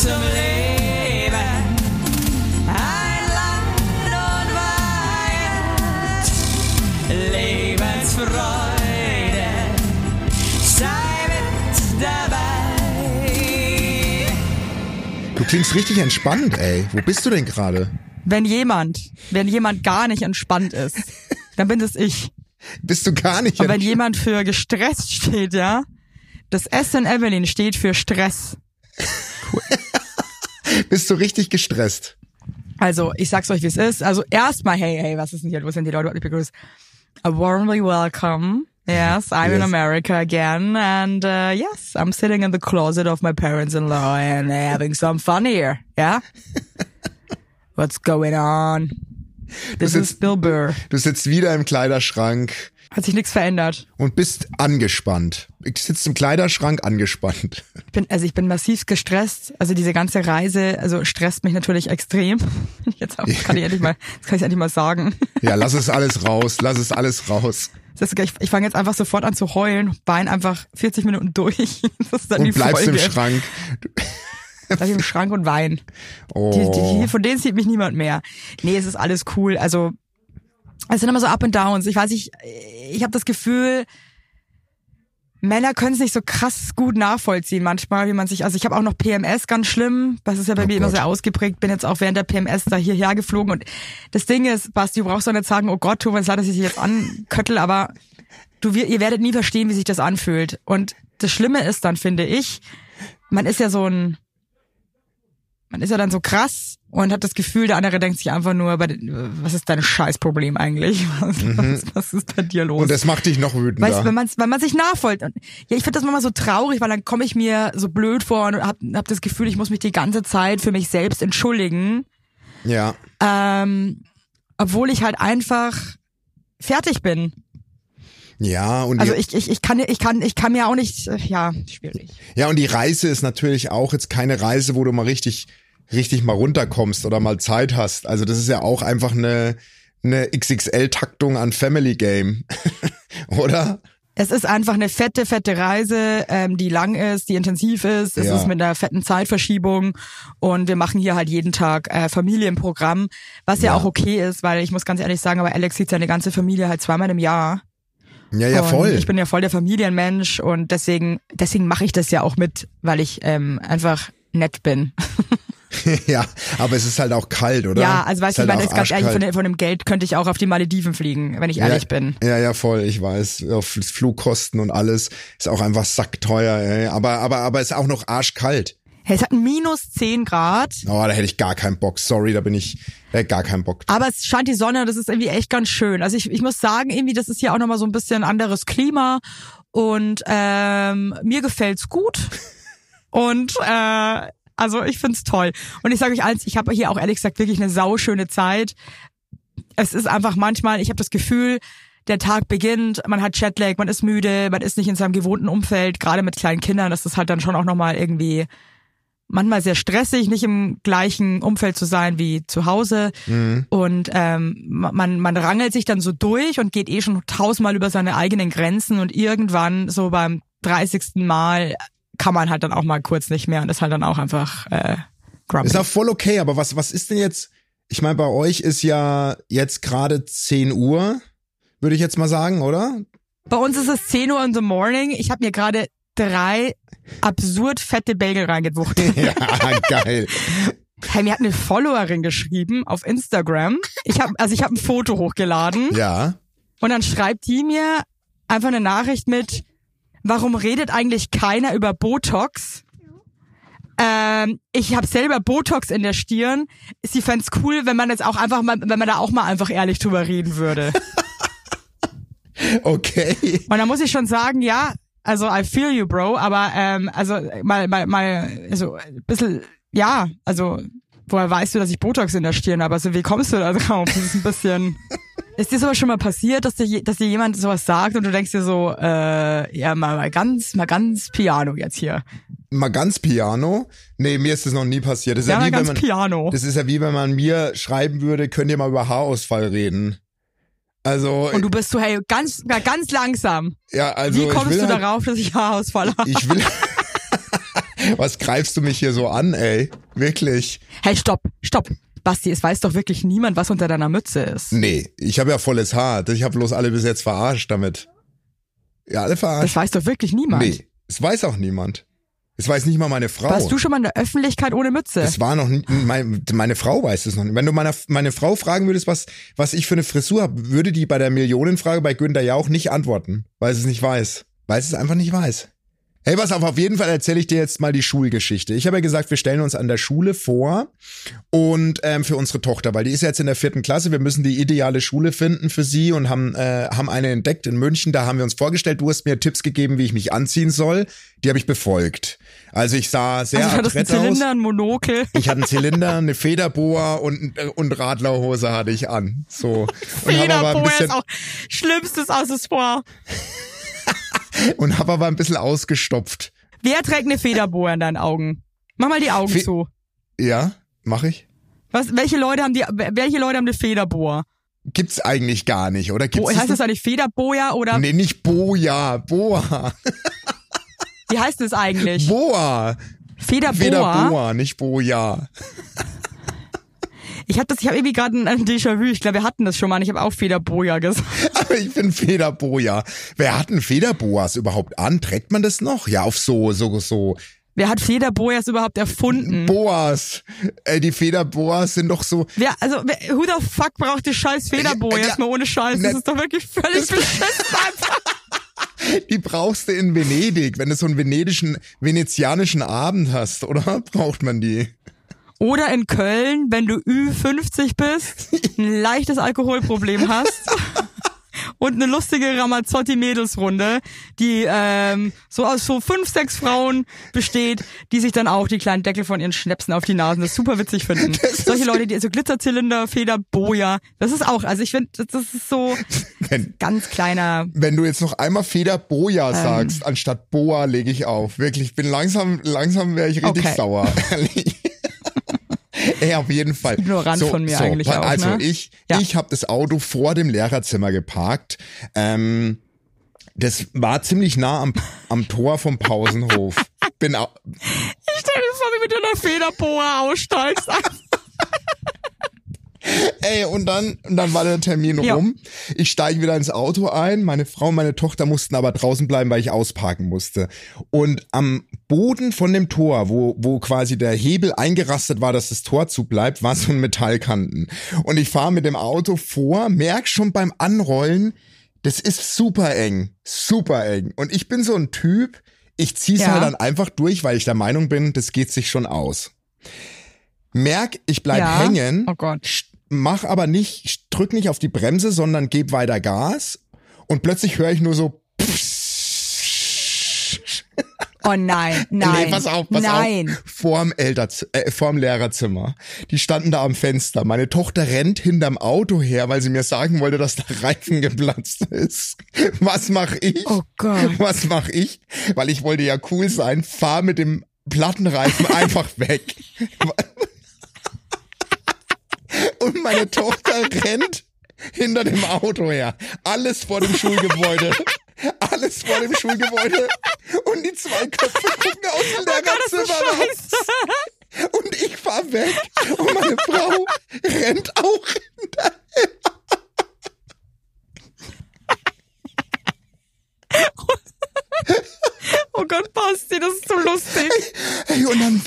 zum Leben. Ein Land und Weihend, Lebensfreude, sei mit dabei. Du klingst richtig entspannt, ey. Wo bist du denn gerade? Wenn jemand, wenn jemand gar nicht entspannt ist, dann bin es ich. Bist du gar nicht Und wenn jemand für gestresst steht, ja, das S in Evelyn steht für Stress. Bist du richtig gestresst? Also, ich sag's euch, wie es ist. Also, erstmal, hey, hey, was ist denn hier? Wo sind die Leute? Ich begrüße. A warmly welcome. Yes, I'm in Yes. America again. And, uh, yes, I'm sitting in the closet of my parents-in-law and having some fun here. Yeah? What's going on? This is sitzt- Bill Burr. Du sitzt wieder im Kleiderschrank Hat sich nichts verändert. und bist angespannt. Ich sitze im Kleiderschrank angespannt. Ich bin, also ich bin massiv gestresst. Also diese ganze Reise, also stresst mich natürlich extrem. Jetzt auch, kann ich endlich mal, jetzt kann ich endlich mal sagen. Ja, lass es alles raus, lass es alles raus. Das ist, ich ich fange jetzt einfach sofort an zu heulen, wein einfach 40 Minuten durch. Das ist dann die Und bleibst Folge. im Schrank. Bleib im Schrank und wein. Oh. Die, die, von denen sieht mich niemand mehr. Nee, es ist alles cool. Also es sind immer so Up and Downs. Ich weiß nicht, ich habe das Gefühl, Männer können es nicht so krass gut nachvollziehen manchmal, wie man sich, also ich habe auch noch PMS ganz schlimm, das ist ja bei Oh mir immer sehr ausgeprägt, bin jetzt auch während der PMS da hierher geflogen. Und das Ding ist, Basti, du brauchst doch nicht sagen, oh Gott, tu mir leid, dass ich dich jetzt anköttel, aber du, ihr werdet nie verstehen, wie sich das anfühlt. Und das Schlimme ist dann, finde ich, man ist ja so ein, man ist ja dann so krass und hat das Gefühl, der andere denkt sich einfach nur, bei- was ist dein Scheißproblem eigentlich? Was, was, was ist bei dir los? Mhm. Und das macht dich noch wütender. Weißt wenn man wenn man sich nachfolgt. Ja, ich finde das manchmal so traurig, weil dann komme ich mir so blöd vor und hab, hab das Gefühl, ich muss mich die ganze Zeit für mich selbst entschuldigen, ja. ähm, obwohl ich halt einfach fertig bin. Ja, und Also ich, ich, ich kann ich kann ich kann mir auch nicht äh, ja schwierig. ja, und die Reise ist natürlich auch jetzt keine Reise, wo du mal richtig, richtig mal runterkommst oder mal Zeit hast. Also das ist ja auch einfach eine, eine XXL-Taktung an Family Game. oder? Es ist einfach eine fette, fette Reise, ähm, die lang ist, die intensiv ist. Es Ja. ist mit einer fetten Zeitverschiebung und wir machen hier halt jeden Tag äh, Familienprogramm, was ja. Ja. auch okay ist, weil ich muss ganz ehrlich sagen, aber Alex sieht seine ganze Familie halt zweimal im Jahr. Ja, ja, und voll. Ich bin ja voll der Familienmensch und deswegen, deswegen mache ich das ja auch mit, weil ich ähm, einfach nett bin. ja, aber es ist halt auch kalt, oder? Ja, also weißt du, Ist ich meine, halt ganz auch ehrlich, von, von dem Geld könnte ich auch auf die Malediven fliegen, wenn ich ehrlich ja, bin. Ja, ja, voll, ich weiß. Auf Flugkosten und alles ist auch einfach sackteuer, ey. Aber, aber, aber ist auch noch arschkalt. Hey, es hat minus 10 Grad. Oh, da hätte ich gar keinen Bock. Sorry, da bin ich, ich gar keinen Bock. Aber es scheint die Sonne und das ist irgendwie echt ganz schön. Also ich, ich muss sagen, irgendwie, das ist hier auch nochmal so ein bisschen anderes Klima und ähm, mir gefällt's gut. Und äh, also ich find's toll. Und ich sage euch eins, ich habe hier auch ehrlich gesagt wirklich eine sauschöne Zeit. Es ist einfach manchmal, ich habe das Gefühl, der Tag beginnt, man hat Jetlag, man ist müde, man ist nicht in seinem gewohnten Umfeld, gerade mit kleinen Kindern, das ist halt dann schon auch nochmal irgendwie manchmal sehr stressig, nicht im gleichen Umfeld zu sein wie zu Hause. Und ähm, ma- man, man rangelt sich dann so durch und geht eh schon tausendmal über seine eigenen Grenzen und irgendwann so beim 30. Mal kann man halt dann auch mal kurz nicht mehr und ist halt dann auch einfach äh, grumpy. Ist auch voll okay, aber was, was ist denn jetzt? Ich meine, bei euch ist ja jetzt gerade 10 Uhr, würde ich jetzt mal sagen, oder? Bei uns ist es 10 Uhr in the morning. Ich habe mir gerade drei absurd fette Bagel reingewuchtet. Ja, geil. Hey, mir hat eine Followerin geschrieben auf Instagram. Ich habe also ich habe ein Foto hochgeladen Ja. und dann schreibt die mir einfach eine Nachricht mit Warum redet eigentlich keiner über Botox? Ähm, ich habe selber Botox in der Stirn. Sie fänd's cool, wenn man jetzt auch einfach mal, wenn man da auch mal einfach ehrlich drüber reden würde. Okay. Und da muss ich schon sagen, ja, also I feel you, Bro, aber ähm, also mal, mal, mal, also ein bisschen, ja, also woher weißt du, dass ich Botox in der Stirn habe? Also wie kommst du da drauf? Das ist ein bisschen. Ist dir sowas schon mal passiert, dass dir, dass dir jemand sowas sagt und du denkst dir so, äh, ja, mal, mal ganz, mal ganz Piano jetzt hier. Mal ganz Piano. Nee, mir ist das noch nie passiert. Das ist Ja, ja, mal wie, wenn ganz man, Piano. das ist ja wie wenn man mir schreiben würde, könnt ihr mal über Haarausfall reden. Also, Und du bist so, hey, ganz, ganz langsam. ja, also Wie kommst du halt, darauf, dass ich Haarausfall habe? ich will, Was greifst du mich hier so an, ey? Wirklich? Hey, stopp, stopp. Basti, es weiß doch wirklich niemand, was unter deiner Mütze ist. Nee, ich habe ja volles Haar. Ich habe bloß alle bis jetzt verarscht damit. Ja, alle Das verarscht. weiß doch wirklich niemand. Nee, es weiß auch niemand. Es weiß nicht mal meine Frau. Warst du schon mal in der Öffentlichkeit ohne Mütze? Es war noch nie, mein, meine Frau weiß es noch nicht. Wenn du meiner, meine Frau fragen würdest, was, was ich für eine Frisur habe, würde die bei der Millionenfrage bei Günther Jauch nicht antworten, weil sie es nicht weiß. Weil sie es einfach nicht weiß. Hey, pass auf, auf jeden Fall erzähle ich dir jetzt mal die Schulgeschichte. Ich habe ja gesagt, wir stellen uns an der Schule vor und ähm, für unsere Tochter, weil die ist jetzt in der vierten Klasse. Wir müssen die ideale Schule finden für sie und haben äh, haben eine entdeckt in München. Da haben wir uns vorgestellt. Du hast mir Tipps gegeben, wie ich mich anziehen soll. Die habe ich befolgt. Also ich sah sehr also, du hattest einen adrett aus. Zylinder, ein Monokel. Ich hatte einen Zylinder, eine Federboa und, und Radlerhose hatte ich an. So. Federboa ist auch schlimmstes Accessoire. und hab aber ein bisschen ausgestopft. Wer trägt eine Federboa in deinen Augen? Mach mal die Augen Fe- zu. Ja, mache ich. Was, welche Leute haben die, welche Leute haben eine Federboa? Gibt's eigentlich gar nicht, oder? Gibt's Bo, heißt das eigentlich Federboja oder Nee, nicht Boja, Boa. wie heißt es eigentlich? Boa. Federboa. Federboa, nicht Boja. Ich habe das, ich habe irgendwie gerade ein, Déjà-vu. Ich glaube, wir hatten das schon mal. Ich habe auch Federboja gesagt. Ich bin Federboja. Wer hat denn Federboas überhaupt an? Trägt man das noch? Ja, auf so, so, so. Wer hat Federbojas überhaupt erfunden? Boas. Ey, die Federboas sind doch so, Wer, also, wer, who the fuck braucht die scheiß Federbojas Ja, mal ohne Scheiß? Das ne- ist doch wirklich völlig beschissen einfach. Die brauchst du in Venedig, wenn du so einen venedischen, venezianischen Abend hast, oder? Braucht man die? Oder in Köln, wenn du Ü50 bist, ein leichtes Alkoholproblem hast und eine lustige Ramazzotti-Mädelsrunde, die ähm, so aus so fünf, sechs Frauen besteht, die sich dann auch die kleinen Deckel von ihren Schnäpsen auf die Nasen das super witzig finden. Solche Leute, die so Glitzerzylinder, Feder, Boja, das ist auch, also ich finde, das ist so Wenn, ganz kleiner wenn du jetzt noch einmal Federboja Ähm. sagst, anstatt Boa lege ich auf. Wirklich, ich bin langsam, langsam wäre ich richtig Okay. sauer. Ey, auf jeden Fall. Ignorant von mir eigentlich pa- auch, Also ne? ich, Ja. ich habe das Auto vor dem Lehrerzimmer geparkt. Ähm, das war ziemlich nah am, am Tor vom Pausenhof. Bin au- Ich stell mir vor, wie mit einer Federboa aussteigst. Ey, und dann, und dann war der Termin Ja. rum. Ich steige wieder ins Auto ein. Meine Frau und meine Tochter mussten aber draußen bleiben, weil ich ausparken musste. Und am Boden von dem Tor, wo, wo quasi der Hebel eingerastet war, dass das Tor zubleibt, war so ein Metallkanten. Und ich fahre mit dem Auto vor, merk schon beim Anrollen, das ist super eng. Super eng. Und ich bin so ein Typ, ich zieh's Ja. halt dann einfach durch, weil ich der Meinung bin, das geht sich schon aus. Merk, ich bleib Ja. hängen Oh Gott. Mach aber nicht, drück nicht auf die Bremse, sondern geb weiter Gas und plötzlich höre ich nur so Oh nein, nein. Nee, pass auf, pass nein. auf. Vorm, Elterz äh, vorm Lehrerzimmer. Die standen da am Fenster. Meine Tochter rennt hinterm Auto her, weil sie mir sagen wollte, dass der Reifen geplatzt ist. Was mach ich? Oh Gott. Was mach ich? Weil ich wollte ja cool sein, fahr mit dem Plattenreifen einfach weg. Und meine Tochter rennt hinter dem Auto her. Alles vor dem Schulgebäude. Alles vor dem Schulgebäude. Und die zwei Köpfe gucken aus dem Oh Lehrerzimmer raus. Und ich fahr weg. Und meine Frau rennt auch hinterher. Oh Gott, Basti, das ist so lustig. Hey, und dann,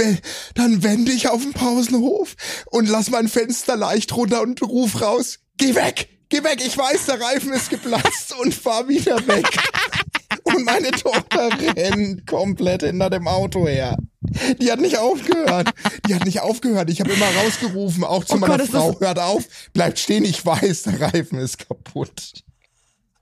dann wende ich auf den Pausenhof und lass mein Fenster leicht runter und ruf raus, geh weg, geh weg, ich weiß, der Reifen ist geplatzt und fahr wieder weg. Und meine Tochter rennt komplett hinter dem Auto her. Die hat nicht aufgehört. Die hat nicht aufgehört. Ich habe immer rausgerufen, auch zu Oh meiner Gott, Frau, hört auf, bleibt stehen, ich weiß, der Reifen ist kaputt.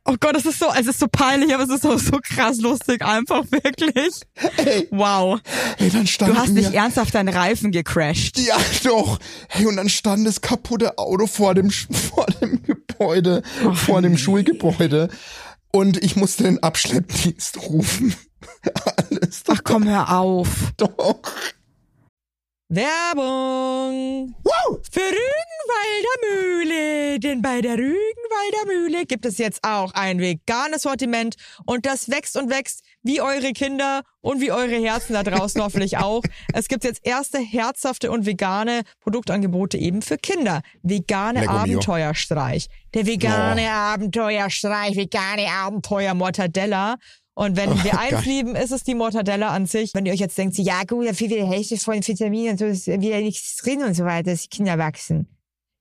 Oh Gott, es ist so, es ist so peinlich, aber es ist auch so krass lustig, einfach wirklich. Hey, Wow. hey dann stand Du hast mir, nicht ernsthaft deinen Reifen gecrashed. Ja, doch. Hey, und dann stand das kaputte Auto vor dem, vor dem Gebäude, vor dem Schulgebäude. Und ich musste den Abschleppdienst rufen. Alles Ach komm, hör auf. doch. Werbung Wow! für Rügenwalder Mühle, denn bei der Rügenwalder Mühle gibt es jetzt auch ein veganes Sortiment und das wächst und wächst wie eure Kinder und wie eure Herzen da draußen hoffentlich auch. Es gibt jetzt erste herzhafte und vegane Produktangebote eben für Kinder. Vegane mio. Abenteuerstreich. Der vegane Abenteuerstreich, vegane Abenteuer Mortadella. Und wenn wir eins geil. lieben, ist es die Mortadella an sich. Wenn ihr euch jetzt denkt, ja gut, da fehlt wieder Hälfte von Vitaminen und so, ist wieder nichts drin und so weiter, dass die Kinder wachsen.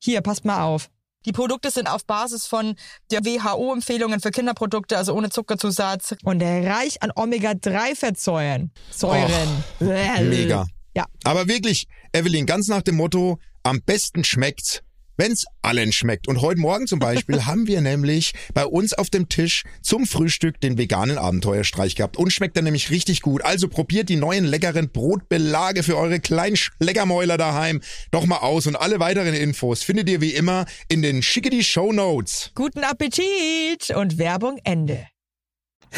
Hier, passt mal auf. Die Produkte sind auf Basis von der WHO-Empfehlungen für Kinderprodukte, also ohne Zuckerzusatz und reich an Omega-3-Fettsäuren. Säuren. Mega. Ja. Aber wirklich, Evelyn, ganz nach dem Motto, am besten schmeckt's, wenn's allen schmeckt. Und heute Morgen zum Beispiel haben wir nämlich bei uns auf dem Tisch zum Frühstück den veganen Abenteuerstreich gehabt. Und schmeckt dann nämlich richtig gut. Also probiert die neuen leckeren Brotbelage für eure kleinen Schleckermäuler daheim doch mal aus. Und alle weiteren Infos findet ihr wie immer in den Schickety Show Notes. Guten Appetit und Werbung Ende.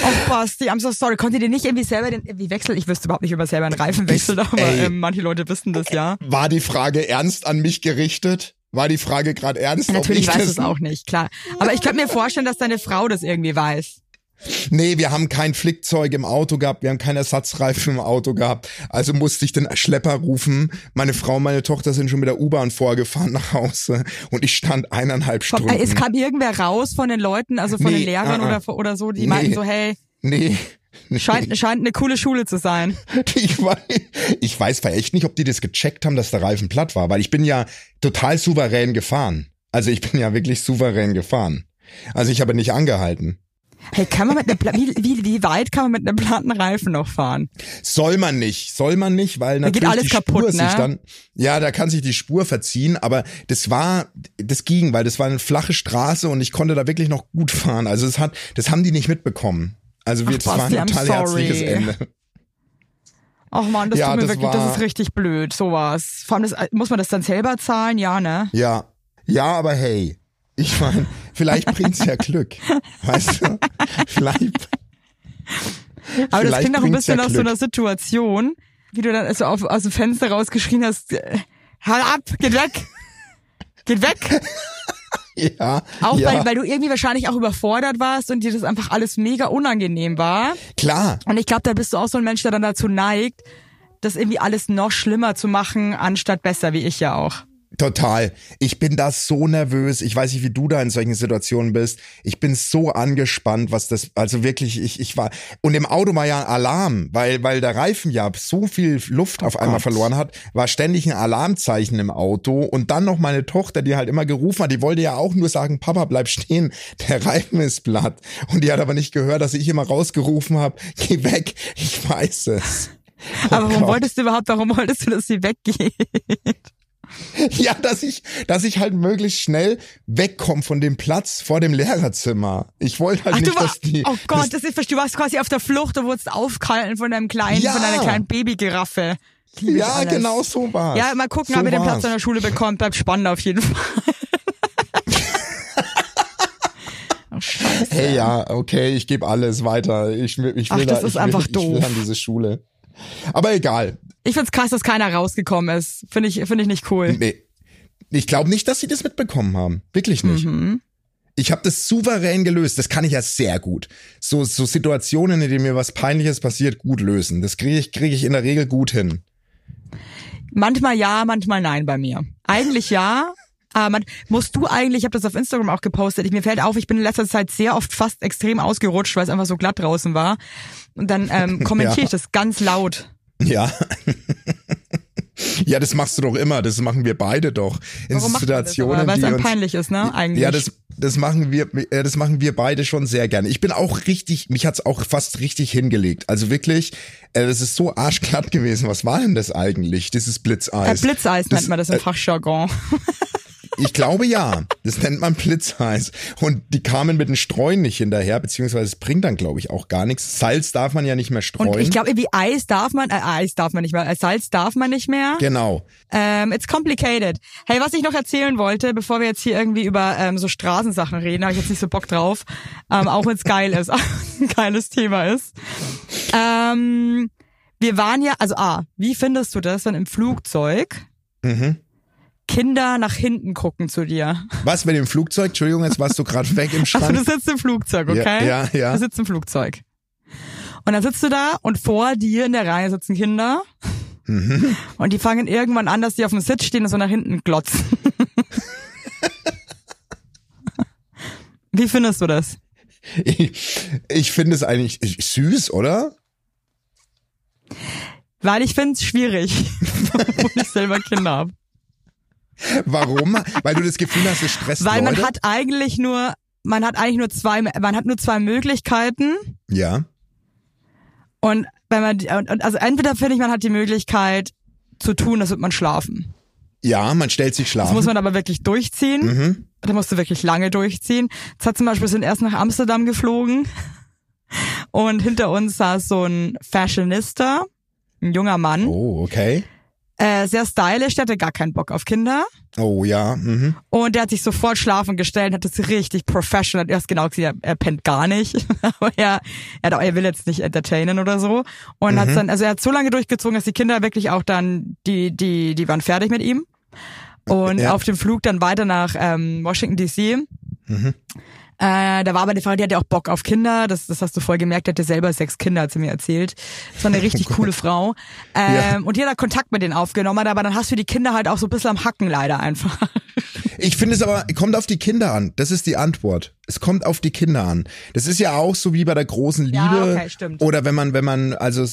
Oh, Basti, I'm so sorry. Konntet ihr nicht irgendwie selber den, irgendwie wechseln? Ich wüsste überhaupt nicht, wie man selber einen Reifen wechselt, aber Ey. ähm, manche Leute wissen das ja. War die Frage ernst an mich gerichtet? War die Frage gerade ernst? Natürlich ich weiß es auch nicht, klar. Aber ich könnte mir vorstellen, dass deine Frau das irgendwie weiß. Nee, wir haben kein Flickzeug im Auto gehabt, wir haben keinen Ersatzreifen im Auto gehabt. Also musste ich den Schlepper rufen. Meine Frau und meine Tochter sind schon mit der U-Bahn vorgefahren nach Hause und ich stand eineinhalb Stunden. es kam irgendwer raus von den Leuten, also von Nee, den Lehrern ah, ah. oder, oder so, die Nee. meinten so, hey, nee. Scheint, scheint eine coole Schule zu sein. Ich weiß, ich weiß echt nicht, ob die das gecheckt haben, dass der Reifen platt war, weil ich bin ja total souverän gefahren. Also ich bin ja wirklich souverän gefahren. Also ich habe nicht angehalten. Hey, kann man mit einer, wie, wie, wie weit kann man mit einem platten Reifen noch fahren? Soll man nicht, soll man nicht, weil Da geht natürlich alles die kaputt, Spur sich ne? dann, ja, da kann sich die Spur verziehen, aber das war, das ging, weil das war eine flache Straße und ich konnte da wirklich noch gut fahren. Also es hat, das haben die nicht mitbekommen. Also wir, Ach, das war ein total herzliches Ende. Ach man, das Ja, tut mir das wirklich, das war- ist richtig blöd, sowas. Vor allem, das, muss man das dann selber zahlen? Ja, ne? Ja, ja, aber hey, ich meine, vielleicht bringt's ja Glück, weißt du? Vielleicht. Aber das klingt auch ein bisschen ja nach so einer Situation, wie du dann so auf, aus dem Fenster rausgeschrien hast, äh, halt ab, geht weg, geht weg. Ja, Auch ja, weil, weil du irgendwie wahrscheinlich auch überfordert warst und dir das einfach alles mega unangenehm war. klar. Und ich glaube, da bist du auch so ein Mensch, der dann dazu neigt, das irgendwie alles noch schlimmer zu machen, anstatt besser, wie ich ja auch. Total. Ich bin da so nervös. Ich weiß nicht, wie du da in solchen Situationen bist. Ich bin so angespannt, was das, also wirklich, ich, ich war, und im Auto war ja ein Alarm, weil, weil der Reifen ja so viel Luft auf einmal Gott. verloren hat, war ständig ein Alarmzeichen im Auto und dann noch meine Tochter, die halt immer gerufen hat, die wollte ja auch nur sagen, Papa, bleib stehen, der Reifen ist platt. Und die hat aber nicht gehört, dass ich immer rausgerufen habe, geh weg, ich weiß es. Oh Aber warum Gott. wolltest du überhaupt, warum wolltest du, dass sie weggeht? Ja, dass ich, dass ich halt möglichst schnell wegkomme von dem Platz vor dem Lehrerzimmer. Ich wollte halt Ach, nicht, war, dass die. oh Gott, das ist, du warst quasi auf der Flucht, du wurdest aufgehalten von deinem kleinen, Ja. von deiner kleinen Babygiraffe. das, ja, alles. genau so war's. Ja, mal gucken, so ob ihr den Platz an der Schule bekommt. Bleibt spannend auf jeden Fall. oh, scheiße. Hey, ja, okay, ich gebe alles weiter. Ich, will- ich will Ach, da, das ist ich will, einfach Ich will doof. an diese Schule. Aber egal. Ich find's krass, dass keiner rausgekommen ist. Finde ich, finde ich nicht cool. Nee. Ich glaube nicht, dass sie das mitbekommen haben. Wirklich nicht. Mhm. Ich habe das souverän gelöst. Das kann ich ja sehr gut. So, so Situationen, in denen mir was Peinliches passiert, gut lösen. Das kriege ich, krieg ich in der Regel gut hin. Manchmal ja, manchmal nein bei mir. Eigentlich ja. Aber man, musst du eigentlich, ich habe das auf Instagram auch gepostet, ich, mir fällt auf, ich bin in letzter Zeit sehr oft fast extrem ausgerutscht, weil es einfach so glatt draußen war. Und dann ähm, kommentiere Ja. ich das ganz laut. Ja. ja, das machst du doch immer. Das machen wir beide doch. In Warum Situationen? Weil es uns, peinlich ist, ne? Eigentlich. Ja, das, das machen wir, äh, das machen wir beide schon sehr gerne. Ich bin auch richtig, mich hat's auch fast richtig hingelegt. Also wirklich, äh, das ist so arschglatt gewesen. Was war denn das eigentlich? Dieses äh, Blitzeis. Blitzeis Das- nennt man das im Fachjargon. Ich glaube ja. Das nennt man Blitzeis. Und die kamen mit den Streuen nicht hinterher, beziehungsweise es bringt dann, glaube ich, auch gar nichts. Salz darf man ja nicht mehr streuen. Und ich glaube, irgendwie Eis darf man, äh, Eis darf man nicht mehr, äh, Salz darf man nicht mehr. Genau. Ähm, it's complicated. Hey, was ich noch erzählen wollte, bevor wir jetzt hier irgendwie über ähm, so Straßensachen reden, habe ich jetzt nicht so Bock drauf, ähm, auch wenn es geil ist, ein geiles Thema ist. Ähm, wir waren ja, also A, wie findest du das, wenn im Flugzeug Mhm. Kinder nach hinten gucken zu dir? Was mit dem Flugzeug? Entschuldigung, jetzt warst du gerade weg im Also Schrank. du sitzt im Flugzeug, okay? Ja, ja, ja. Du sitzt im Flugzeug. Und dann sitzt du da und vor dir in der Reihe sitzen Kinder. Mhm. Und die fangen irgendwann an, dass die auf dem Sitz stehen und so nach hinten glotzen. Wie findest du das? Ich, ich finde es eigentlich süß, oder? Weil ich finde es schwierig, obwohl ich selber Kinder habe. Warum? Weil du das Gefühl hast, es stresst Weil man Leute? hat eigentlich nur, man hat eigentlich nur zwei, man hat nur zwei Möglichkeiten. ja. Und wenn man, und, also entweder finde ich, man hat die Möglichkeit zu tun, das wird man schlafen. Ja, man stellt sich Das schlafen. muss man aber wirklich durchziehen. mhm. Da musst du wirklich lange durchziehen. Jetzt hat zum Beispiel, wir sind erst nach Amsterdam geflogen und hinter uns saß so ein Fashionista, ein junger Mann, Oh, okay. Äh, sehr stylisch, der hatte gar keinen Bock auf Kinder Oh ja. Mhm. und der hat sich sofort schlafen gestellt, hat das richtig professional, er hat genau gesehen, er, er pennt gar nicht, aber er, er, hat auch, er will jetzt nicht entertainen oder so und hat dann, also er hat so lange durchgezogen, dass die Kinder wirklich auch dann, die, die, die waren fertig mit ihm und Ja. auf dem Flug dann weiter nach ähm, Washington DC. Mhm. Äh, da war aber die Frau, die hatte auch Bock auf Kinder. Das, das hast du voll gemerkt. Die hatte selber sechs Kinder, hat sie mir erzählt. Das war eine richtig coole Frau. Ähm, Ja. Und die hat da Kontakt mit denen aufgenommen, aber dann hast du die Kinder halt auch so ein bisschen am Hacken leider einfach. Ich finde es aber, kommt auf die Kinder an. Das ist die Antwort. Es kommt auf die Kinder an. Das ist ja auch so wie bei der großen Liebe. Ja, okay, stimmt. Oder wenn man, wenn man, also,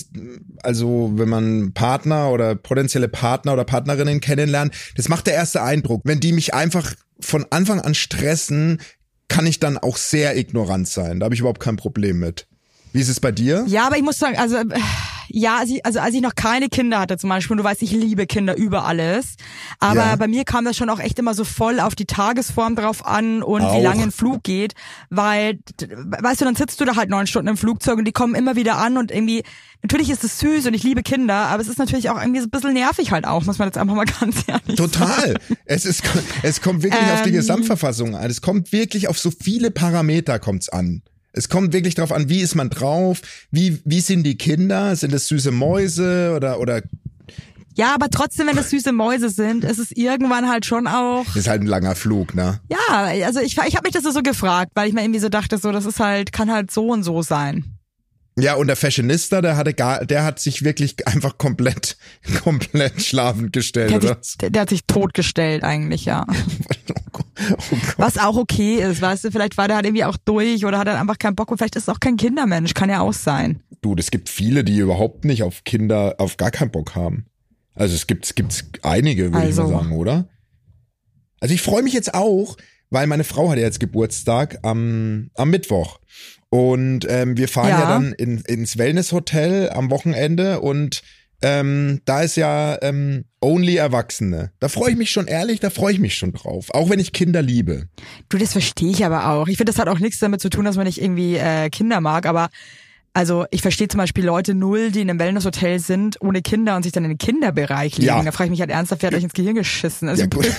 also, wenn man Partner oder potenzielle Partner oder Partnerinnen kennenlernt, das macht der erste Eindruck. Wenn die mich einfach von Anfang an stressen, kann ich dann auch sehr ignorant sein. Da habe ich überhaupt kein Problem mit. Wie ist es bei dir? Ja, aber ich muss sagen, also äh, ja, als ich, also als ich noch keine Kinder hatte zum Beispiel, und du weißt, ich liebe Kinder über alles, aber Ja. bei mir kam das schon auch echt immer so voll auf die Tagesform drauf an und Auch. wie lange ein Flug geht, weil, weißt du, dann sitzt du da halt neun Stunden im Flugzeug und die kommen immer wieder an und irgendwie, natürlich ist es süß und ich liebe Kinder, aber es ist natürlich auch irgendwie so ein bisschen nervig halt auch, muss man jetzt einfach mal ganz ehrlich sagen. Total. Es ist, es kommt wirklich auf die Ähm. Gesamtverfassung an. Es kommt wirklich auf so viele Parameter kommt's an. Es kommt wirklich darauf an, wie ist man drauf, wie, wie sind die Kinder, sind es süße Mäuse oder, oder, Ja, aber trotzdem, wenn das süße Mäuse sind, ist es irgendwann halt schon auch ist halt ein langer Flug, ne? Ja, also ich, ich habe mich das so gefragt, weil ich mir irgendwie so dachte, so das ist halt, kann halt so und so sein. Ja, und der Fashionista, der hatte gar, der hat sich wirklich einfach komplett, komplett schlafend gestellt, Der oder? hat, sich, der, hat sich totgestellt eigentlich, ja. Oh. Was auch okay ist, weißt du, vielleicht war der halt irgendwie auch durch oder hat er einfach keinen Bock und vielleicht ist es auch kein Kindermensch, kann ja auch sein. Du, es gibt viele, die überhaupt nicht auf Kinder, auf gar keinen Bock haben. Also es gibt, es gibt einige, würde ich Also. mal sagen, oder? Also ich freue mich jetzt auch, weil meine Frau hat ja jetzt Geburtstag am, am Mittwoch. Und ähm, wir fahren ja, Ja. dann in, ins Wellnesshotel am Wochenende und ähm, da ist ja ähm, Only Erwachsene. Da freue ich mich schon ehrlich, da freue ich mich schon drauf. Auch wenn ich Kinder liebe. Du, das verstehe ich aber auch. Ich finde, das hat auch nichts damit zu tun, dass man nicht irgendwie äh, Kinder mag, aber also ich verstehe zum Beispiel Leute null, die in einem Wellnesshotel sind, ohne Kinder und sich dann in den Kinderbereich legen. Ja. Da frage ich mich halt ernsthaft, wer hat euch ins Gehirn geschissen? Also Ja, gut.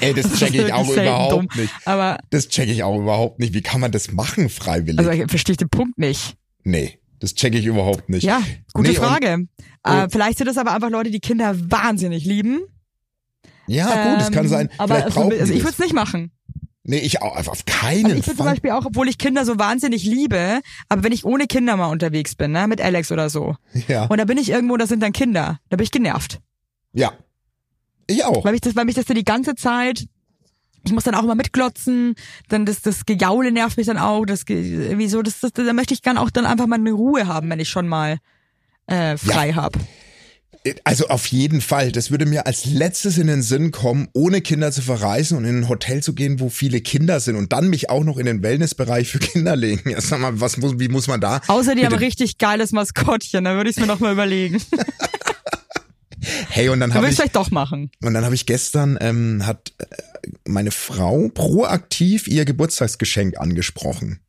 Ey, das Das check ich auch überhaupt dumm. nicht. Aber Das check ich auch überhaupt nicht. Wie kann man das machen, freiwillig? also ich verstehe den Punkt nicht. nee, das check ich überhaupt nicht. Ja, gute Nee, und- Frage. äh, vielleicht sind das aber einfach Leute, die Kinder wahnsinnig lieben. Ja, gut, es kann Ähm, sein. Aber Vielleicht also, also ich das. würde es nicht machen. Nee, ich auch, auf keinen Also ich bin zum Fall. Beispiel auch, obwohl ich Kinder so wahnsinnig liebe, aber wenn ich ohne Kinder mal unterwegs bin, ne, mit Alex oder so, ja. und da bin ich irgendwo, da sind dann Kinder, da bin ich genervt. ja. Ich auch. Weil mich das, weil mich das dann die ganze Zeit, ich muss dann auch immer mitglotzen, dann das, das Gejaule nervt mich dann auch, das, ge- irgendwie so, das, das, da möchte ich gern auch dann einfach mal eine Ruhe haben, wenn ich schon mal äh, frei hab. Also auf jeden Fall. Das würde mir als letztes in den Sinn kommen, ohne Kinder zu verreisen und in ein Hotel zu gehen, wo viele Kinder sind und dann mich auch noch in den Wellnessbereich für Kinder legen. Ja, sag mal, was muss, wie muss man da? Außer die haben richtig geiles Maskottchen, da würde ich es mir noch mal überlegen. Hey, und dann habe ich, vielleicht doch machen. und dann habe ich gestern, ähm, hat äh, meine Frau proaktiv ihr Geburtstagsgeschenk angesprochen.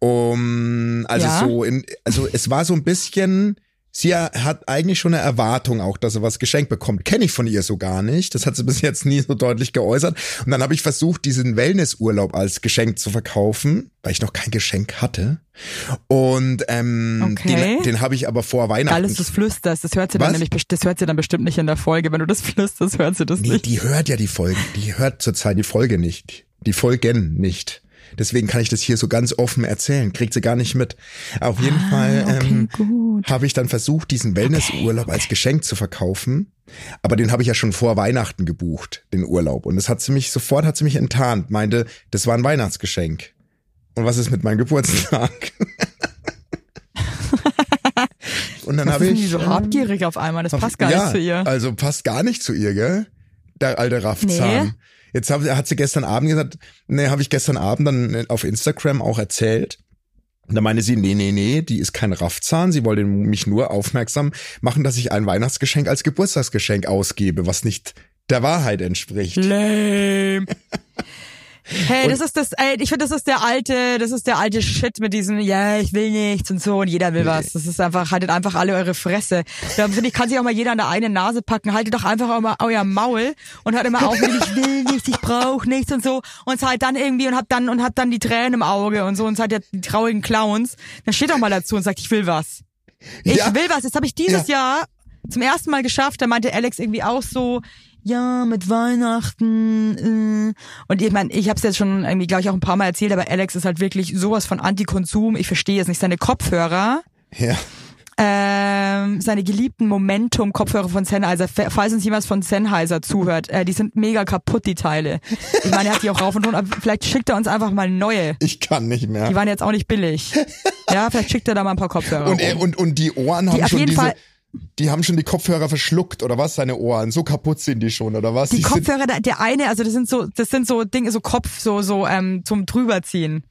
Um, also Ja. so in, also es war so ein bisschen sie hat eigentlich schon eine Erwartung auch, dass sie was geschenkt bekommt. Kenne ich von ihr so gar nicht. Das hat sie bis jetzt nie so deutlich geäußert. Und dann habe ich versucht, diesen Wellnessurlaub als Geschenk zu verkaufen, weil ich noch kein Geschenk hatte. Und ähm, Okay. den, den habe ich aber vor Weihnachten. Alles des Flüsters, das hört sie dann Was? nämlich, das hört sie dann bestimmt nicht in der Folge. Wenn du das flüsterst, hört sie das Nee, nicht. die hört ja die Folge. Die hört zurzeit die Folge nicht. Die Folgen nicht. Deswegen kann ich das hier so ganz offen erzählen. Kriegt sie gar nicht mit. Auf jeden Fall Ah, okay, ähm, habe ich dann versucht, diesen Wellnessurlaub als Geschenk zu verkaufen. Aber den habe ich ja schon vor Weihnachten gebucht, den Urlaub. Und das hat sie mich, sofort hat sie mich enttarnt, meinte, das war ein Weihnachtsgeschenk. Und was ist mit meinem Geburtstag? Und dann habe ich. so ähm, habgierig auf einmal? Das passt gar ja, nicht zu ihr. Also passt gar nicht zu ihr, gell? Der alte Raffzahn. Nee. Jetzt hab, hat sie gestern Abend gesagt, nee, habe ich gestern Abend dann auf Instagram auch erzählt. Da meine sie, nee, nee, nee, die ist kein Raffzahn. Sie wollte mich nur aufmerksam machen, dass ich ein Weihnachtsgeschenk als Geburtstagsgeschenk ausgebe, was nicht der Wahrheit entspricht. Lame. Hey, das ist das, ey, ich finde, das ist der alte, das ist der alte Shit mit diesem, ja, ich will nichts und so und jeder will was. Das ist einfach, haltet einfach alle eure Fresse. Da finde ich, kann sich auch mal jeder an der einen Nase packen. Haltet doch einfach auch mal euer Maul und hört immer auf mit, ich will nichts, ich brauche nichts und so und seid dann irgendwie und habt dann, und habt dann die Tränen im Auge und so und seid ja die traurigen Clowns. Dann steht doch mal dazu und sagt, ich will was. Ich Ja. will was. Jetzt habe ich dieses Jahr zum ersten Mal geschafft. Da meinte Alex irgendwie auch so, ja, mit Weihnachten. Äh. Und ich meine, ich habe es jetzt schon irgendwie, glaube ich, auch ein paar Mal erzählt, aber Alex ist halt wirklich sowas von Antikonsum. Ich verstehe es nicht. Seine Kopfhörer, Ja. ähm, seine geliebten Momentum-Kopfhörer von Sennheiser, fa- falls uns jemand von Sennheiser zuhört, äh, die sind mega kaputt, die Teile. Ich meine, er hat die auch rauf und runter, aber vielleicht schickt er uns einfach mal neue. Ich kann nicht mehr. Die waren jetzt auch nicht billig. Ja, vielleicht schickt er da mal ein paar Kopfhörer. Und, er, und, und die Ohren haben auf schon jeden diese, Fall- die haben schon die Kopfhörer verschluckt oder was? Seine Ohren, so kaputt sind die schon oder was? Die sind, Kopfhörer, der, der eine, also das sind so, das sind so Dinge, so Kopf, so so ähm, zum drüberziehen,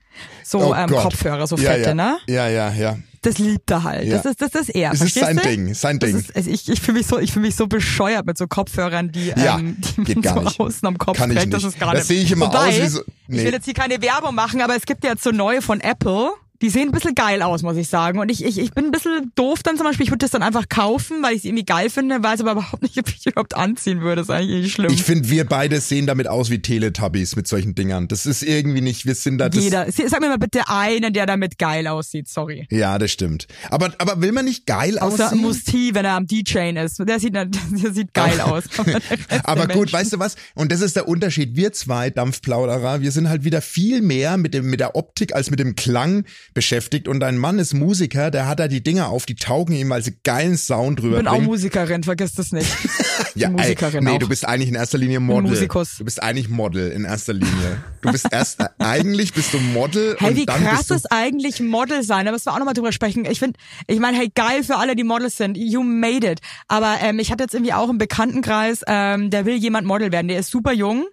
so Oh ähm, Gott. Kopfhörer, so ja, fette, ja. ne? Ja, ja, ja. Das liebt er halt. Ja. Das ist das ist er. Es ist sein du? Ding, sein Das Ding. ist, also ich ich fühle mich so, ich fühle mich so bescheuert mit so Kopfhörern, die, Ja, ähm, die geht man gar so nicht. außen am Kopf Kann ich trägt. Das nicht. ist gar Das sehe ich immer Wobei, aus wie so- nee. Ich will jetzt hier keine Werbung machen, aber es gibt ja jetzt so neue von Apple. Die sehen ein bisschen geil aus, muss ich sagen. Und ich, ich, ich bin ein bisschen doof dann zum Beispiel. Ich würde das dann einfach kaufen, weil ich es irgendwie geil finde, weiß aber überhaupt nicht, ob ich überhaupt anziehen würde. Das ist eigentlich nicht schlimm. Ich finde, wir beide sehen damit aus wie Teletubbies mit solchen Dingern. Das ist irgendwie nicht, wir sind da. Das, Jeder. Sag mir mal bitte einen, der damit geil aussieht. Sorry. Ja, das stimmt. Aber, aber will man nicht geil Außer aussehen? Musti, wenn er am DJing ist. Der sieht, der sieht geil aus. Aber, gut, Menschen- weißt du was? Und das ist der Unterschied. Wir zwei Dampfplauderer, wir sind halt wieder viel mehr mit dem, mit der Optik als mit dem Klang beschäftigt. Und dein Mann ist Musiker, der hat da die Dinger auf, die taugen ihm, weil sie geilen Sound Ich drüber bin auch. Musikerin, vergiss das nicht. Ja, Musikerin ey, nee, auch. du bist eigentlich in erster Linie Model. Musikus. Du bist eigentlich Model in erster Linie. Du bist erst, eigentlich bist du Model Hey, und wie dann krass bist du, ist eigentlich Model sein? Da müssen wir auch nochmal drüber sprechen. Ich finde, ich meine, hey, geil für alle, die Models sind. You made it. Aber ähm, ich hatte jetzt irgendwie auch im Bekanntenkreis, ähm, der will jemand Model werden. Der ist super jung.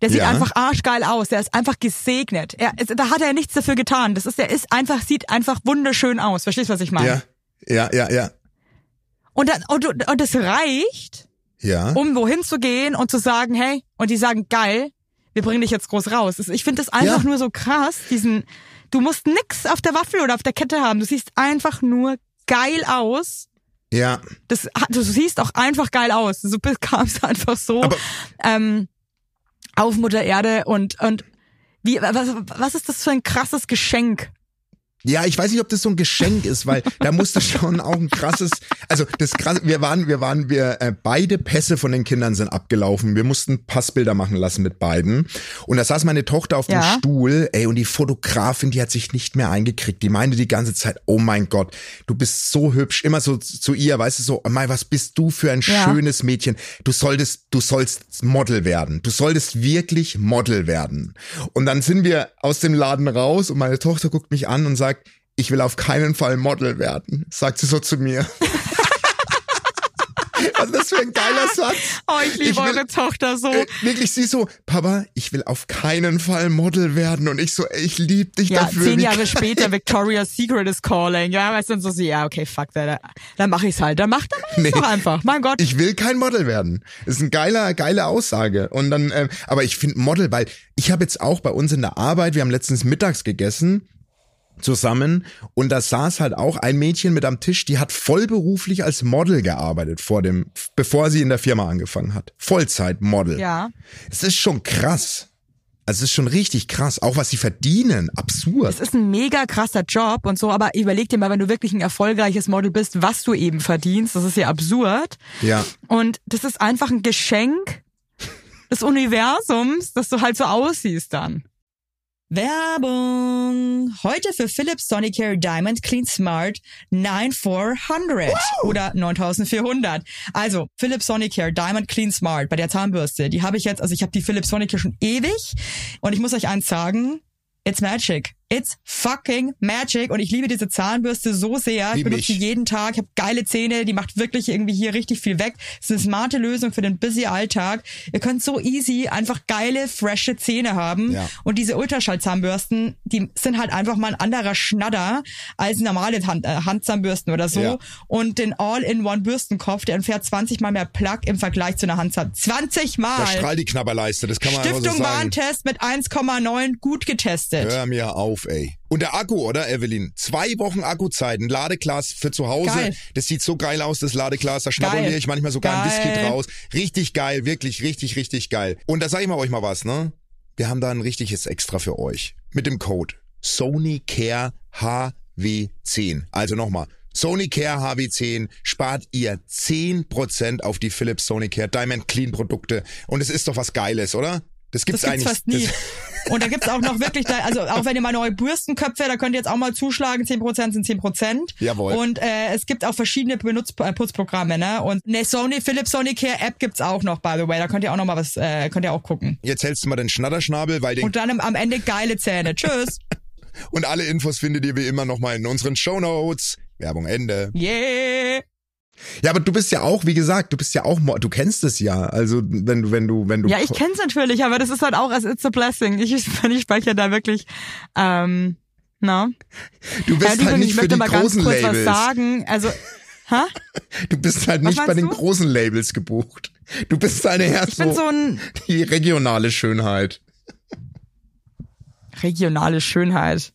Der sieht Ja. einfach arschgeil aus. Der ist einfach gesegnet. Er, da hat er nichts dafür getan. Das ist, der ist einfach, sieht einfach wunderschön aus. Verstehst du, was ich meine? ja, ja, ja, ja, Und, dann, und, du- und das reicht, ja. um wohin zu gehen und zu sagen, hey, und die sagen, geil, wir bringen dich jetzt groß raus. Ich finde das einfach Ja. nur so krass, diesen, du musst nix auf der Waffel oder auf der Kette haben. Du siehst einfach nur geil aus. ja. Das, du siehst auch einfach geil aus. Du kamst einfach so Aber- ähm, auf Mutter Erde und, und wie, was, was ist das für ein krasses Geschenk? Ja, ich weiß nicht, ob das so ein Geschenk ist, weil da musste schon auch ein krasses, also das krasse, wir waren, wir waren, wir äh, beide Pässe von den Kindern sind abgelaufen. Wir mussten Passbilder machen lassen mit beiden. Und da saß meine Tochter auf dem Ja. Stuhl, ey, und die Fotografin, die hat sich nicht mehr eingekriegt. Die meinte die ganze Zeit, oh mein Gott, du bist so hübsch, immer so zu ihr, weißt du, so, oh mein, was bist du für ein Ja. schönes Mädchen. Du solltest, du sollst Model werden. Du solltest wirklich Model werden. Und dann sind wir aus dem Laden raus und meine Tochter guckt mich an und sagt, ich will auf keinen Fall Model werden, sagt sie so zu mir. Ist das für ein geiler Satz? Oh, ich liebe Ich will- eure Tochter so. Äh, wirklich, sie so, Papa, ich will auf keinen Fall Model werden. Und ich so, ey, ich lieb dich Ja, dafür. zehn Jahre später Victoria's Secret is calling. Ja, weißt du, und so, so, ja, okay, fuck that. Dann mach ich's halt. Dann mach, dann mach Nee. doch einfach. Mein Gott. Ich will kein Model werden. Das ist eine geile, geile Aussage. Und dann, ähm, aber ich finde Model, weil ich habe jetzt auch bei uns in der Arbeit, wir haben letztens mittags gegessen zusammen und da saß halt auch ein Mädchen mit am Tisch, die hat vollberuflich als Model gearbeitet vor dem, bevor sie in der Firma angefangen hat. Vollzeitmodel. Ja. Es ist schon krass. Also es ist schon richtig krass, auch was sie verdienen, absurd. Es ist ein mega krasser Job und so, aber überleg dir mal, wenn du wirklich ein erfolgreiches Model bist, was du eben verdienst. Das ist ja absurd. Ja. Und das ist einfach ein Geschenk des Universums, dass du halt so aussiehst dann. Werbung. Heute für Philips Sonicare Diamond Clean Smart 9400 oder 9400. Also Philips Sonicare Diamond Clean Smart bei der Zahnbürste. Die habe ich jetzt, also ich habe die Philips Sonicare schon ewig und ich muss euch eins sagen, it's magic. It's fucking magic und ich liebe diese Zahnbürste so sehr. Ich Wie benutze die jeden Tag. Ich habe geile Zähne, die macht wirklich irgendwie hier richtig viel weg. Es ist eine smarte Lösung für den busy Alltag. Ihr könnt so easy einfach geile, frische Zähne haben. Ja. Und diese Ultraschallzahnbürsten, die sind halt einfach mal ein anderer Schnadder als normale Hand, äh, Handzahnbürsten oder so. Ja. Und den All-in-One-Bürstenkopf, der entfährt 20 mal mehr Plug im Vergleich zu einer Handzahn. 20 Mal! Da strahlt die Knabberleiste, das kann man einfach so Stiftung sagen. Warentest mit 1,9 gut getestet. Hör mir auf, ey. Und der Akku, oder, Evelyn? Zwei Wochen Akkuzeit, ein Ladeglas für zu Hause. Geil. Das sieht so geil aus, das Ladeglas. Da schnabuliere ich manchmal sogar ein Geil. Whisky draus. Richtig geil, wirklich, richtig, richtig geil. Und da sage ich mal euch mal was, ne? Wir haben da ein richtiges Extra für euch. Mit dem Code SonyCare HW10. Also nochmal. SonyCare HW10 spart ihr 10% auf die Philips SonyCare Diamond Clean Produkte. Und es ist doch was Geiles, oder? Das gibt's Das gibt's fast nie. Und da gibt's auch noch wirklich, da, also auch wenn ihr mal neue Bürstenköpfe, da könnt ihr jetzt auch mal zuschlagen, 10% sind 10%. Jawohl. Und äh, es gibt auch verschiedene Benutz äh, Putzprogramme, ne? Und eine Sony, Philips Sonicare App gibt's auch noch, by the way. Da könnt ihr auch noch mal was, äh, könnt ihr auch gucken. jetzt hältst du mal den Schnatterschnabel, weil den Und dann am, Ende geile Zähne. Tschüss. Und alle Infos findet ihr wie immer nochmal in unseren Shownotes. Werbung Ende. Yeah. Ja, aber du bist ja auch, wie gesagt, du bist ja auch, du kennst es ja. Also wenn du, wenn du, wenn du. Ja, ich kenn's natürlich, aber das ist halt auch, it's a blessing. Ich, ich spreche da wirklich, ähm, na. Du bist Ja, halt nicht ich für möchte die mal ganz großen kurz was Labels. sagen. Also, hä? Du bist halt Was nicht bei den du? großen Labels gebucht. Du bist eine Ich bin so so ein die regionale Schönheit. regionale Schönheit.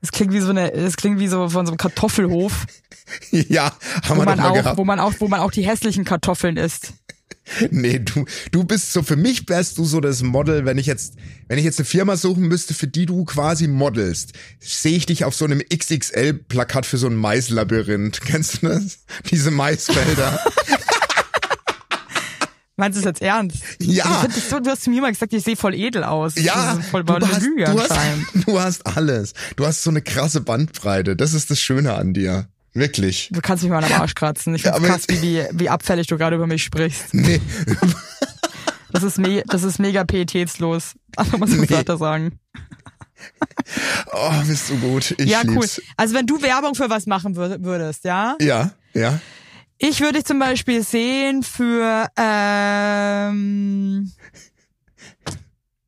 Das klingt wie so eine, das klingt wie so von so einem Kartoffelhof, Ja, haben wo wir man mal auch, gehabt. wo man auch, wo man auch die hässlichen Kartoffeln isst. Nee, du, du bist so, für mich wärst du so das Model, wenn ich jetzt, wenn ich jetzt eine Firma suchen müsste, für die du quasi modelst, sehe ich dich auf so einem XXL-Plakat für so ein Maislabyrinth. Kennst du das? Diese Maisfelder. Meinst du das jetzt ernst? Ja. So, du hast zu mir mal gesagt, ich sehe voll edel aus. Ja, voll du hast, Lüge du, hast, du hast alles. Du hast so eine krasse Bandbreite. Das ist das Schöne an dir. Wirklich. Du kannst mich mal am Arsch kratzen. Ich Ja, krass, wie, wie, wie abfällig du gerade über mich sprichst. Nee, Das ist, me das ist mega pietätslos. Einfach mal so Nee. weiter sagen. oh, bist du gut. Ich Ja, cool. lieb's. Also wenn du Werbung für was machen wür- würdest, ja? Ja, ja. Ich würde dich zum Beispiel sehen für ähm,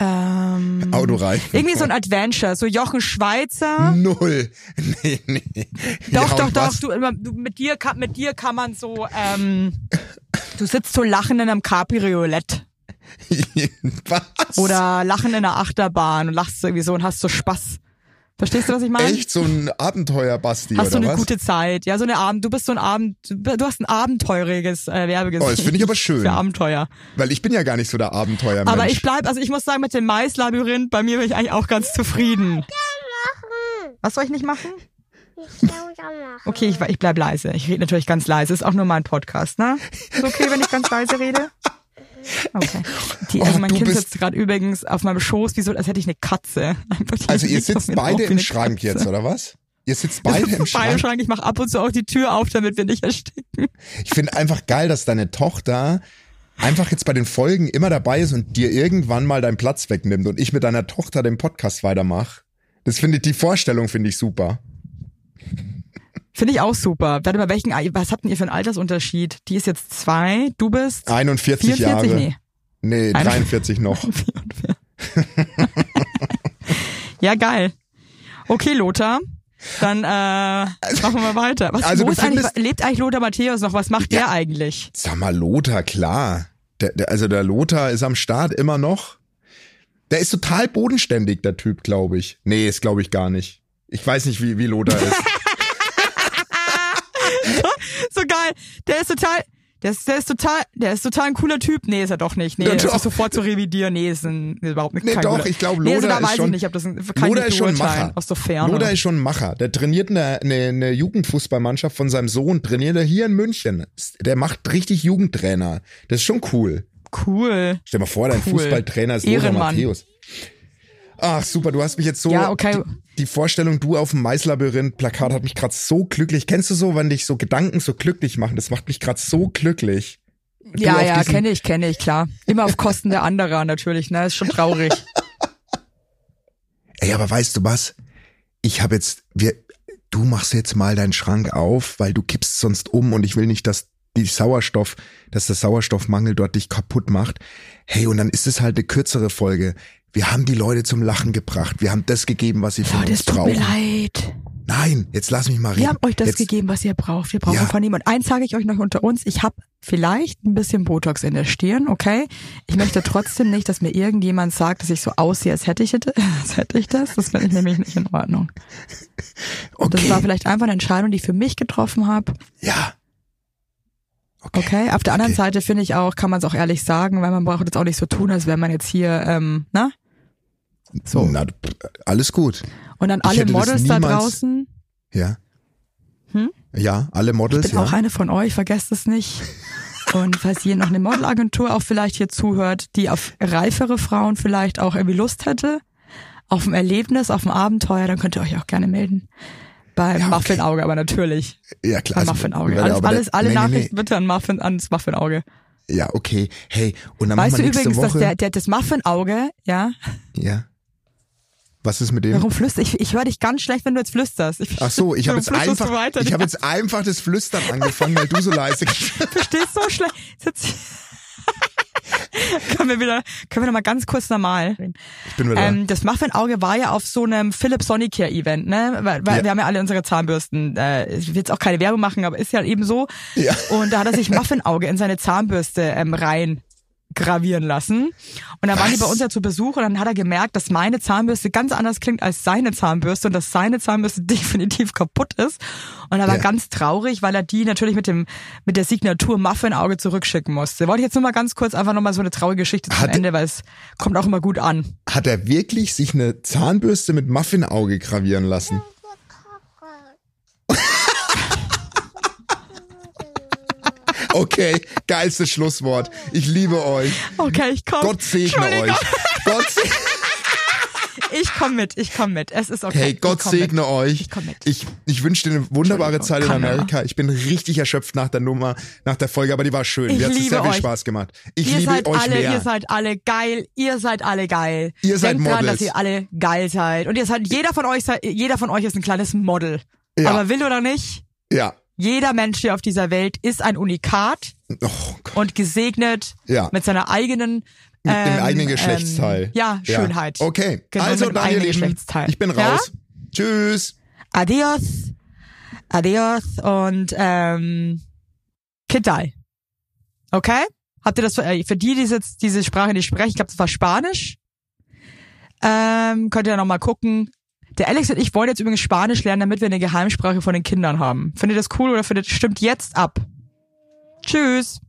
ähm, Autoreifen. irgendwie so ein Adventure, so Jochen Schweizer. Null. Nee, nee. Doch, ja, doch, doch. Du, immer- du, mit dir kann, mit dir kann man so, ähm, du sitzt so lachen in einem Cabriolet was? oder lachen in einer Achterbahn und lachst irgendwie so und hast so Spaß. Verstehst du, was ich meine? Echt so ein Abenteuer-Basti, Hast oder du eine was? gute Zeit. Ja, so eine Abend, du bist so ein Abend, du hast ein abenteuriges äh, Werbegesicht. Oh, das finde ich aber schön. Für Abenteuer. Weil ich bin ja gar nicht so der Abenteuermensch. Aber ich bleib, also ich muss sagen, mit dem Maislabyrinth, bei mir bin ich eigentlich auch ganz zufrieden. Was soll ich nicht machen? Ich machen. Okay, ich, ich bleib leise. Ich rede natürlich ganz leise. Ist auch nur mein Podcast, ne? Ist okay, wenn ich ganz leise rede? Okay. Die, also Oh, mein Kind sitzt gerade übrigens auf meinem Schoß, wie so, als hätte ich eine Katze. Also ihr sitzt beide im Schrank Katze. jetzt, oder was? Ihr sitzt beide im beide im Schrank. Schrank. Ich mache ab und zu auch die Tür auf, damit wir nicht ersticken. Ich finde einfach geil, dass deine Tochter einfach jetzt bei den Folgen immer dabei ist und dir irgendwann mal deinen Platz wegnimmt und ich mit deiner Tochter den Podcast weitermache. Das finde ich, die Vorstellung finde ich super. Finde ich auch super. Warte mal, welchen, was habt ihr für einen Altersunterschied? Die ist jetzt zwei, du bist 41 44? Jahre. Nee. Nee, Ein- 43 noch. Ja, geil. Okay, Lothar. Dann äh, machen wir weiter. Was, Also eigentlich, lebt eigentlich Lothar Matthäus noch? Was macht Ja. der eigentlich? Sag mal, Lothar, klar. Der, der, also der Lothar ist am Start immer noch. Der ist total bodenständig, der Typ, glaube ich. Nee, ist glaube ich gar nicht. Ich weiß nicht, wie, wie Lothar ist. so geil. Der ist total, der ist, der ist total, der ist total ein cooler Typ. Nee, ist er doch nicht. Nee, Ja, doch. ist sofort zu revidieren. Nee, ist, ein, ist überhaupt nicht. Nee, doch, guter- ich glaube, nee, also Lothar da ist weiß schon- ich nicht, ob das ein, kann ich ist schon Macher. Aus so Ferne. Lothar ist schon ein Macher. Der trainiert eine, eine, eine Jugendfußballmannschaft von seinem Sohn, trainiert er hier in München. Der macht richtig Jugendtrainer. Das ist schon cool. cool. Stell dir mal vor, dein Cool. Fußballtrainer ist Ehrenmann. Matthäus. Ach, super, du hast mich jetzt so. Ja, okay. Die, die Vorstellung, du auf dem Maislabyrinth-Plakat hat mich gerade so glücklich. Kennst du so, wenn dich so Gedanken so glücklich machen? Das macht mich gerade so glücklich. Du Ja, ja, kenne ich, kenne ich, klar. Immer auf Kosten der anderer natürlich, ne? Ist schon traurig. Ey, aber weißt du was? Ich habe jetzt, wir, du machst jetzt mal deinen Schrank auf, weil du kippst sonst um und ich will nicht, dass die Sauerstoff, dass der Sauerstoffmangel dort dich kaputt macht. Hey, und dann ist es halt eine kürzere Folge. Wir haben die Leute zum Lachen gebracht. Wir haben das gegeben, was sie von Oh, uns das tut mir brauchen. leid. Nein, jetzt lass mich mal reden. Wir haben euch das jetzt, gegeben, was ihr braucht. Wir brauchen Ja. von niemand. Eins sage ich euch noch unter uns. Ich habe vielleicht ein bisschen Botox in der Stirn, okay? Ich möchte trotzdem nicht, dass mir irgendjemand sagt, dass ich so aussehe, als hätte ich, als hätte ich das. Das finde ich nämlich nicht in Ordnung. Okay. Das war vielleicht einfach eine Entscheidung, die ich für mich getroffen habe. ja. Okay. Okay. Auf der anderen Okay. Seite finde ich auch, kann man es auch ehrlich sagen, weil man braucht jetzt auch nicht so tun, als wäre man jetzt hier, ähm, ne? So. Na, alles gut. Und an alle Models da draußen. Ja. Hm? Ja, alle Models, Ich bin ja. auch eine von euch, vergesst es nicht. Und falls hier noch eine Modelagentur auch vielleicht hier zuhört, die auf reifere Frauen vielleicht auch irgendwie Lust hätte, auf ein Erlebnis, auf ein Abenteuer, dann könnt ihr euch auch gerne melden. Beim Ja, okay. Muffinauge aber natürlich. ja, klar. Beim also, Muffinauge. weil- Alles, alle nee, nee, nee. Nachrichten bitte an Muffin, ans Muffinauge. Ja, okay. Hey, und dann Weißt machen du wir nächste übrigens, dass Woche. der, der, das Muffinauge, ja, ja. Was ist mit dem? warum flüster ich? Ich höre dich ganz schlecht, wenn du jetzt flüsterst. Ich, Ach so, ich habe jetzt du einfach, weiter? ich habe jetzt einfach das Flüstern angefangen, weil du so leise. verstehst so schlecht. Können wir wieder, können wir noch mal ganz kurz normal reden. Ich bin wieder. Ähm, das Muffin-Auge war ja auf so einem Philips Sonicare Event, ne? Weil, weil Ja. wir haben ja alle unsere Zahnbürsten. Äh, ich will jetzt auch keine Werbung machen, aber ist ja eben so. Ja. Und da hat er sich Muffin-Auge in seine Zahnbürste ähm, rein gravieren lassen. Und dann waren die bei uns ja zu Besuch und dann hat er gemerkt, dass meine Zahnbürste ganz anders klingt als seine Zahnbürste und dass seine Zahnbürste definitiv kaputt ist. Und er war Ja. ganz traurig, weil er die natürlich mit dem mit der Signatur Muffin-Auge zurückschicken musste. Wollte ich jetzt nur mal ganz kurz einfach nochmal so eine traurige Geschichte zum Hat- Ende, weil es kommt auch immer gut an. Hat er wirklich sich eine Zahnbürste mit Muffinauge gravieren lassen? Okay, geilstes Schlusswort. Ich liebe euch. Okay, ich komm. Gott segne euch. Gott segne Ich komm mit, ich komm mit. Es ist okay. Hey, Gott ich komm mit. segne euch. Ich komm mit. Ich, ich wünsche dir eine wunderbare Zeit in. Amerika. Ich bin richtig erschöpft nach der Nummer, nach der Folge, aber die war schön. Ich Mir hat liebe sehr viel. Spaß gemacht. Ich ihr liebe seid euch alle, mehr. ihr seid alle geil, ihr seid alle geil. Ihr seid Denkt dran, Models. dass ihr alle geil seid. Und ihr seid, jeder von euch, jeder von euch ist ein kleines Model. Ja. Aber will oder nicht, ja. Jeder Mensch hier auf dieser Welt ist ein Unikat Oh und gesegnet Ja. mit seiner eigenen Mit dem ähm, eigenen Geschlechtsteil. Ähm, ja, Schönheit. Okay. Genau, also, mit dem dann ihr Lieben, Geschlechtsteil. ich bin Ja? raus. Tschüss. Adios. Adios und ähm, Kitai. Okay? Habt ihr das für, äh, für die, die jetzt diese Sprache nicht sprechen, ich glaube, das war Spanisch. Ähm, könnt ihr noch mal gucken. Der Alex und ich wollen jetzt übrigens Spanisch lernen, damit wir eine Geheimsprache von den Kindern haben. Findet ihr das cool oder findet stimmt jetzt ab? Tschüss.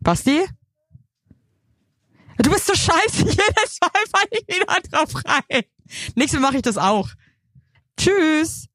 Basti? Du bist so scheiße, jedes Mal fall ich wieder drauf rein. Nächstes Mal mache ich das auch. Tschüss.